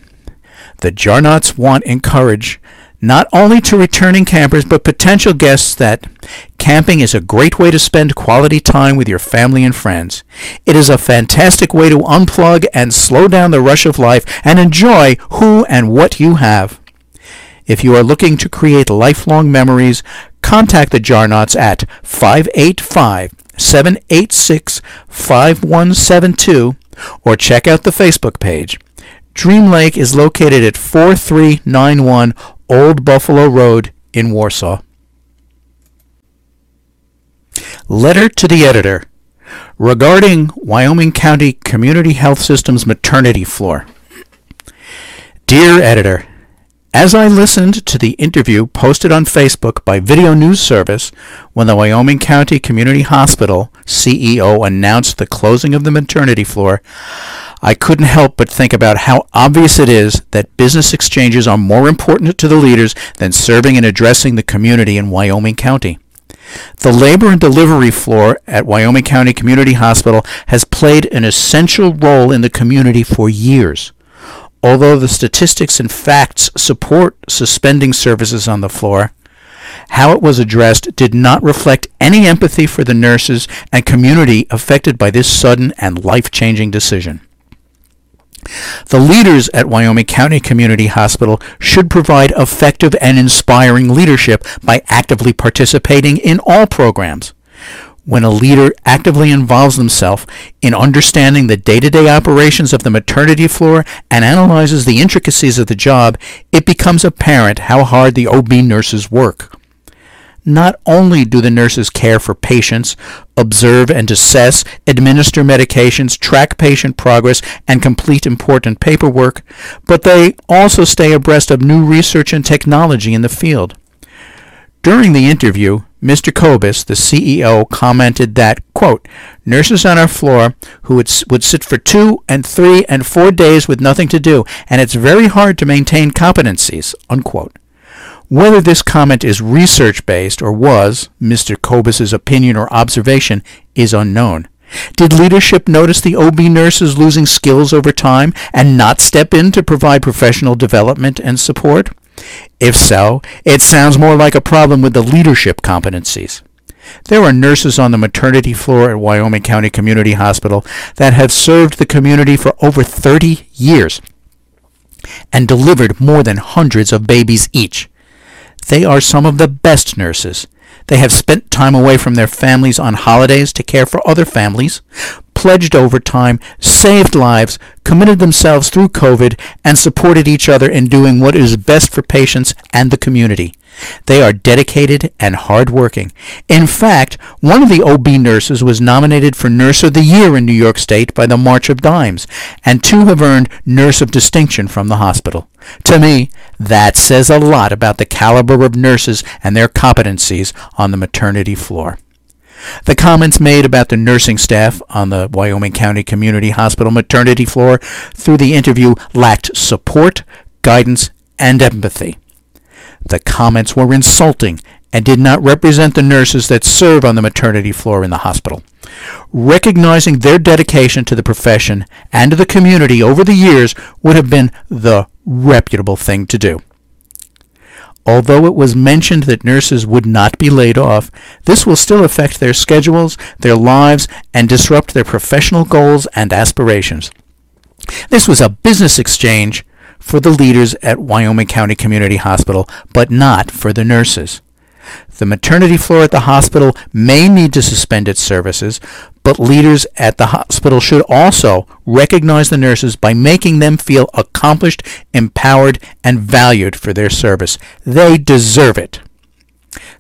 The Jarnots want encourage not only to returning campers but potential guests that camping is a great way to spend quality time with your family and friends. It is a fantastic way to unplug and slow down the rush of life and enjoy who and what you have. If you are looking to create lifelong memories, contact the Jarnots at 585 786 5172 or check out the Facebook page. Dream Lake is located at 4391 Old Buffalo Road in Warsaw. Letter to the Editor regarding Wyoming County Community Health System's maternity floor. Dear Editor, as I listened to the interview posted on Facebook by Video News Service when the Wyoming County Community Hospital CEO announced the closing of the maternity floor, I couldn't help but think about how obvious it is that business exchanges are more important to the leaders than serving and addressing the community in Wyoming County. The labor and delivery floor at Wyoming County Community Hospital has played an essential role in the community for years. Although the statistics and facts support suspending services on the floor, how it was addressed did not reflect any empathy for the nurses and community affected by this sudden and life-changing decision. The leaders at Wyoming County Community Hospital should provide effective and inspiring leadership by actively participating in all programs. When a leader actively involves themselves in understanding the day-to-day operations of the maternity floor and analyzes the intricacies of the job, it becomes apparent how hard the OB nurses work. Not only do the nurses care for patients, observe and assess, administer medications, track patient progress, and complete important paperwork, but they also stay abreast of new research and technology in the field. During the interview, Mr. Kobus, the CEO, commented that, quote, nurses on our floor who would, would sit for two and three and four days with nothing to do, and it's very hard to maintain competencies, unquote. Whether this comment is research-based or was Mr. Kobus's opinion or observation is unknown. Did leadership notice the OB nurses losing skills over time and not step in to provide professional development and support? If so, it sounds more like a problem with the leadership competencies. There are nurses on the maternity floor at Wyoming County Community Hospital that have served the community for over 30 years and delivered more than hundreds of babies each. They are some of the best nurses. They have spent time away from their families on holidays to care for other families, pledged overtime, saved lives, committed themselves through COVID, and supported each other in doing what is best for patients and the community. They are dedicated and hardworking. In fact, one of the OB nurses was nominated for Nurse of the Year in New York State by the March of Dimes, and two have earned Nurse of Distinction from the hospital. To me, that says a lot about the caliber of nurses and their competencies on the maternity floor. The comments made about the nursing staff on the Wyoming County Community Hospital maternity floor through the interview lacked support, guidance, and empathy. The comments were insulting and did not represent the nurses that serve on the maternity floor in the hospital. Recognizing their dedication to the profession and to the community over the years would have been the reputable thing to do. Although it was mentioned that nurses would not be laid off, this will still affect their schedules, their lives, and disrupt their professional goals and aspirations. This was a business exchange for the leaders at Wyoming County Community Hospital, but not for the nurses. The maternity floor at the hospital may need to suspend its services, but leaders at the hospital should also recognize the nurses by making them feel accomplished, empowered, and valued for their service. They deserve it.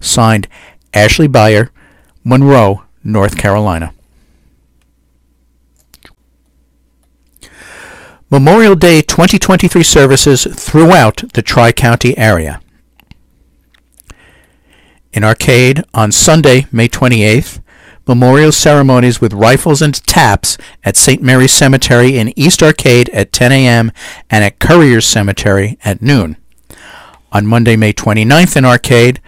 Signed, Ashley Beyer, Monroe, North Carolina. Memorial Day 2023 services throughout the Tri-County area. In Arcade on Sunday, May 28th, memorial ceremonies with rifles and taps at St. Mary's Cemetery in East Arcade at 10 a.m. and at Currier's Cemetery at noon. On Monday, May 29th in Arcade,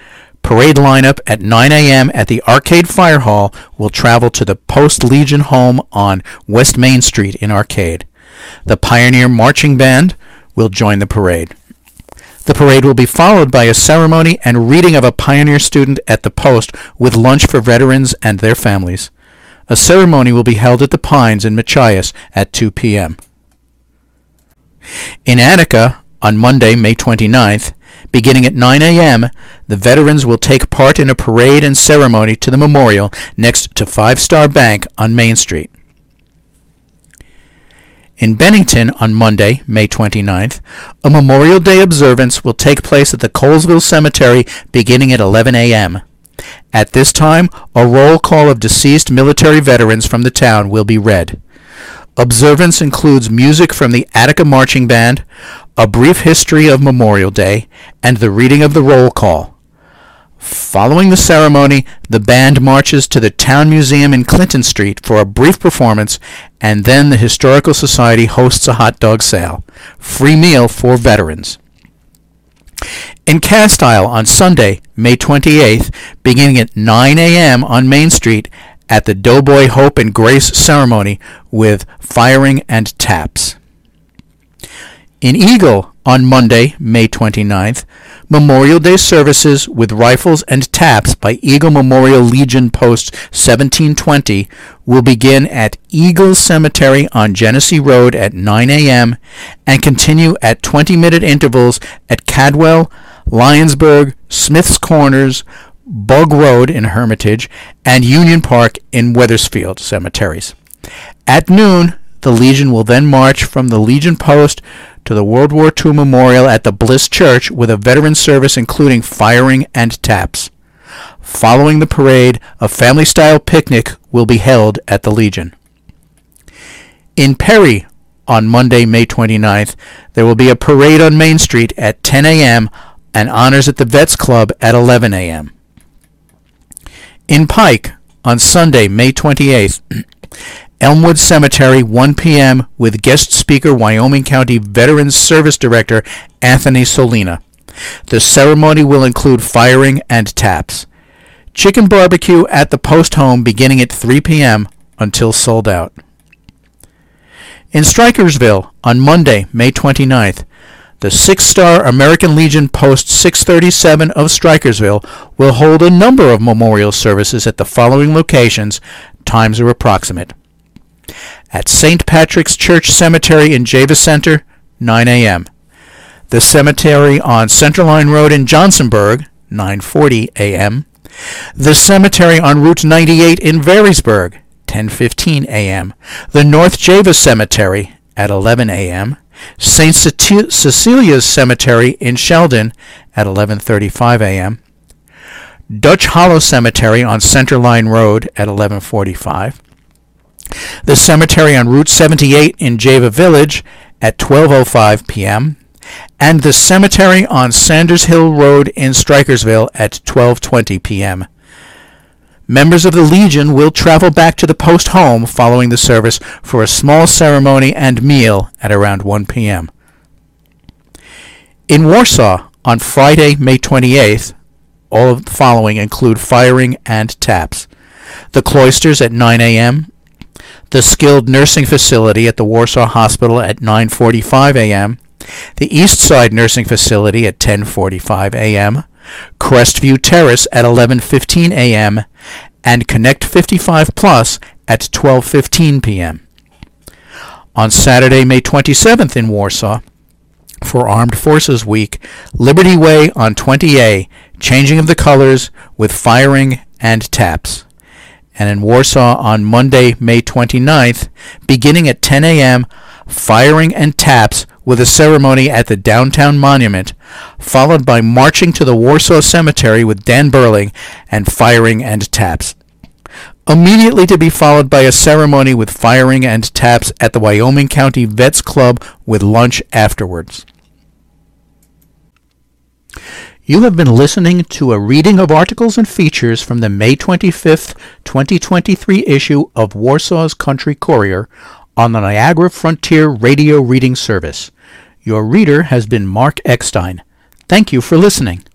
parade lineup at 9 a.m. at the Arcade Fire Hall will travel to the Post Legion home on West Main Street in Arcade. The Pioneer Marching Band will join the parade. The parade will be followed by a ceremony and reading of a Pioneer student at the post with lunch for veterans and their families. A ceremony will be held at the Pines in Machias at 2 p.m. In Attica, on Monday, May 29th, beginning at 9 a.m., the veterans will take part in a parade and ceremony to the memorial next to Five Star Bank on Main Street. In Bennington on Monday, May 29th, a Memorial Day observance will take place at the Colesville Cemetery beginning at 11 a.m. At this time, a roll call of deceased military veterans from the town will be read. Observance includes music from the Attica Marching Band, a brief history of Memorial Day, and the reading of the roll call. Following the ceremony, the band marches to the Town Museum in Clinton Street for a brief performance, and then the Historical Society hosts a hot dog sale. Free meal for veterans. In Castile on Sunday, May 28th, beginning at 9 a.m. on Main Street at the Doughboy Hope and Grace ceremony with firing and taps. In Eagle on Monday, May 29th, Memorial Day services with rifles and taps by Eagle Memorial Legion Post 1720 will begin at Eagle Cemetery on Genesee Road at 9 a.m. and continue at 20-minute intervals at Cadwell, Lyonsburg, Smith's Corners, Bug Road in Hermitage, and Union Park in Wethersfield cemeteries. At noon, the Legion will then march from the Legion Post to the World War II Memorial at the Bliss Church with a veteran service including firing and taps. Following the parade, a family-style picnic will be held at the Legion. In Perry, on Monday, May 29th, there will be a parade on Main Street at 10 a.m. and honors at the Vets Club at 11 a.m. In Pike, on Sunday, May 28th, Elmwood Cemetery, 1 p.m., with guest speaker Wyoming County Veterans Service Director Anthony Solina. The ceremony will include firing and taps. Chicken barbecue at the post home beginning at 3 p.m. until sold out. In Strykersville, on Monday, May 29th, the six-star American Legion Post 637 of Strykersville will hold a number of memorial services at the following locations. Times are approximate at St. Patrick's Church Cemetery in Javis Center, 9 a.m. The cemetery on Central Line Road in Johnsonburg, 9:40 a.m. The cemetery on Route 98 in Varysburg, 10:15 a.m. The North Javis Cemetery at 11 a.m. St. Cecilia's Cemetery in Sheldon at 11:35 a.m. Dutch Hollow Cemetery on Center Line Road at 11:45 the cemetery on Route 78 in Java Village at 12.05 p.m., and the cemetery on Sanders Hill Road in Strykersville at 12.20 p.m. Members of the Legion will travel back to the post home following the service for a small ceremony and meal at around 1 p.m. In Warsaw, on Friday, May 28th, all of the following include firing and taps. The cloisters at 9 a.m., the skilled nursing facility at the Warsaw Hospital at 9:45 a.m., the East Side Nursing Facility at 10:45 a.m., Crestview Terrace at 11:15 a.m., and Connect 55 Plus at 12:15 p.m. On Saturday, May 27th in Warsaw, for Armed Forces Week, Liberty Way on 20A, changing of the colors with firing and taps. And in Warsaw on Monday, May 29th, beginning at 10 a.m., firing and taps with a ceremony at the downtown monument, followed by marching to the Warsaw Cemetery with Dan Burling and firing and taps. Immediately to be followed by a ceremony with firing and taps at the Wyoming County Vets Club with lunch afterwards. You have been listening to a reading of articles and features from the May 25th, 2023 issue of Warsaw's Country Courier on the Niagara Frontier Radio Reading Service. Your reader has been Mark Eckstein. Thank you for listening.